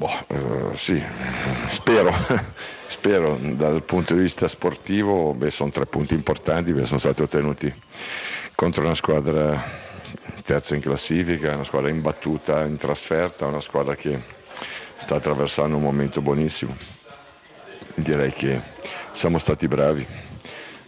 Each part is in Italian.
Boh, eh, sì, spero. spero dal punto di vista sportivo, beh, sono tre punti importanti che sono stati ottenuti contro una squadra terza in classifica, una squadra imbattuta in trasferta, una squadra che sta attraversando un momento buonissimo. Direi che siamo stati bravi.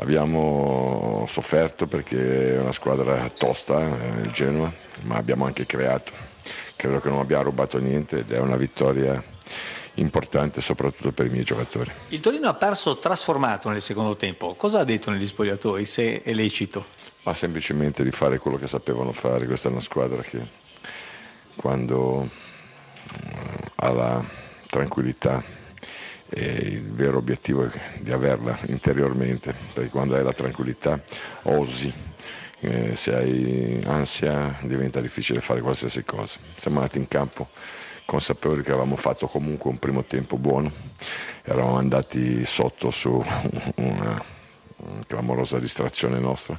Abbiamo sofferto perché è una squadra tosta, eh, il Genoa, ma abbiamo anche creato. Credo che non abbiamo rubato niente ed è una vittoria importante soprattutto per i miei giocatori. Il Torino ha perso trasformato nel secondo tempo. Cosa ha detto negli spogliatoi, se è lecito? Ma semplicemente di fare quello che sapevano fare. Questa è una squadra che quando eh, ha la tranquillità e il vero obiettivo è di averla interiormente, perché quando hai la tranquillità osi, eh, se hai ansia diventa difficile fare qualsiasi cosa. Siamo andati in campo consapevoli che avevamo fatto comunque un primo tempo buono, eravamo andati sotto su una, clamorosa distrazione nostra,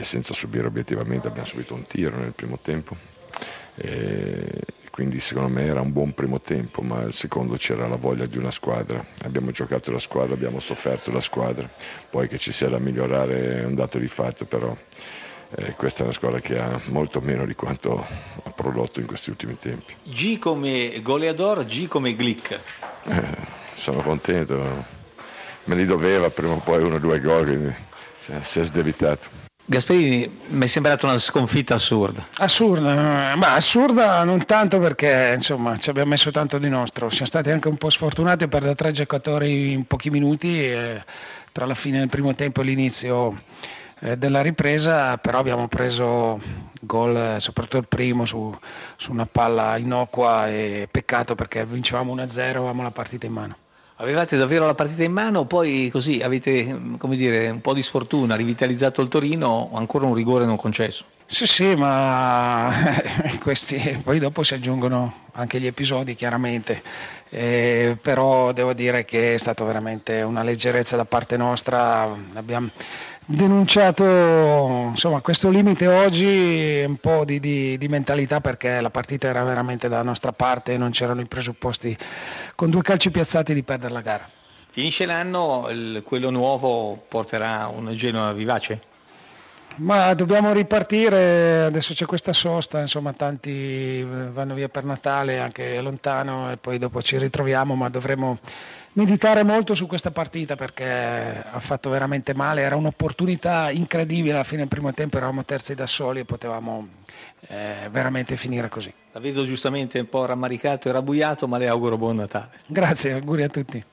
senza subire obiettivamente, abbiamo subito un tiro nel primo tempo. E quindi secondo me era un buon primo tempo, ma il secondo c'era la voglia di una squadra. Abbiamo giocato la squadra, abbiamo sofferto la squadra, poi che ci sia da migliorare è un dato di fatto, però eh, questa è una squadra che ha molto meno di quanto ha prodotto in questi ultimi tempi. G come goleador, G come Glick. Eh, sono contento, me li doveva prima o poi uno o due gol, quindi si è sdebitato. Gasperini, mi è sembrata una sconfitta assurda. Assurda, ma assurda non tanto perché insomma ci abbiamo messo tanto di nostro, siamo stati anche un po' sfortunati per tre giocatori in pochi minuti, eh, tra la fine del primo tempo e l'inizio eh, della ripresa, però abbiamo preso gol, eh, soprattutto il primo, su, su una palla innocua e peccato perché vincevamo 1-0 avevamo la partita in mano. Avevate davvero la partita in mano, poi così avete come dire, un po' di sfortuna, rivitalizzato il Torino, ancora un rigore non concesso. Sì, sì, ma questi, poi dopo si aggiungono anche gli episodi chiaramente, eh, però devo dire che è stata veramente una leggerezza da parte nostra, abbiamo denunciato insomma, questo limite oggi, un po' di, di, di, mentalità perché la partita era veramente dalla nostra parte e non c'erano i presupposti con due calci piazzati di perdere la gara. Finisce l'anno, il, quello nuovo porterà un Genoa vivace? Ma dobbiamo ripartire, adesso c'è questa sosta, insomma tanti vanno via per Natale anche lontano e poi dopo ci ritroviamo, ma dovremo meditare molto su questa partita perché ha fatto veramente male, era un'opportunità incredibile alla fine del primo tempo, eravamo terzi da soli e potevamo eh, veramente finire così. La vedo giustamente un po' rammaricato e rabbuiato, ma le auguro buon Natale. Grazie, auguri a tutti.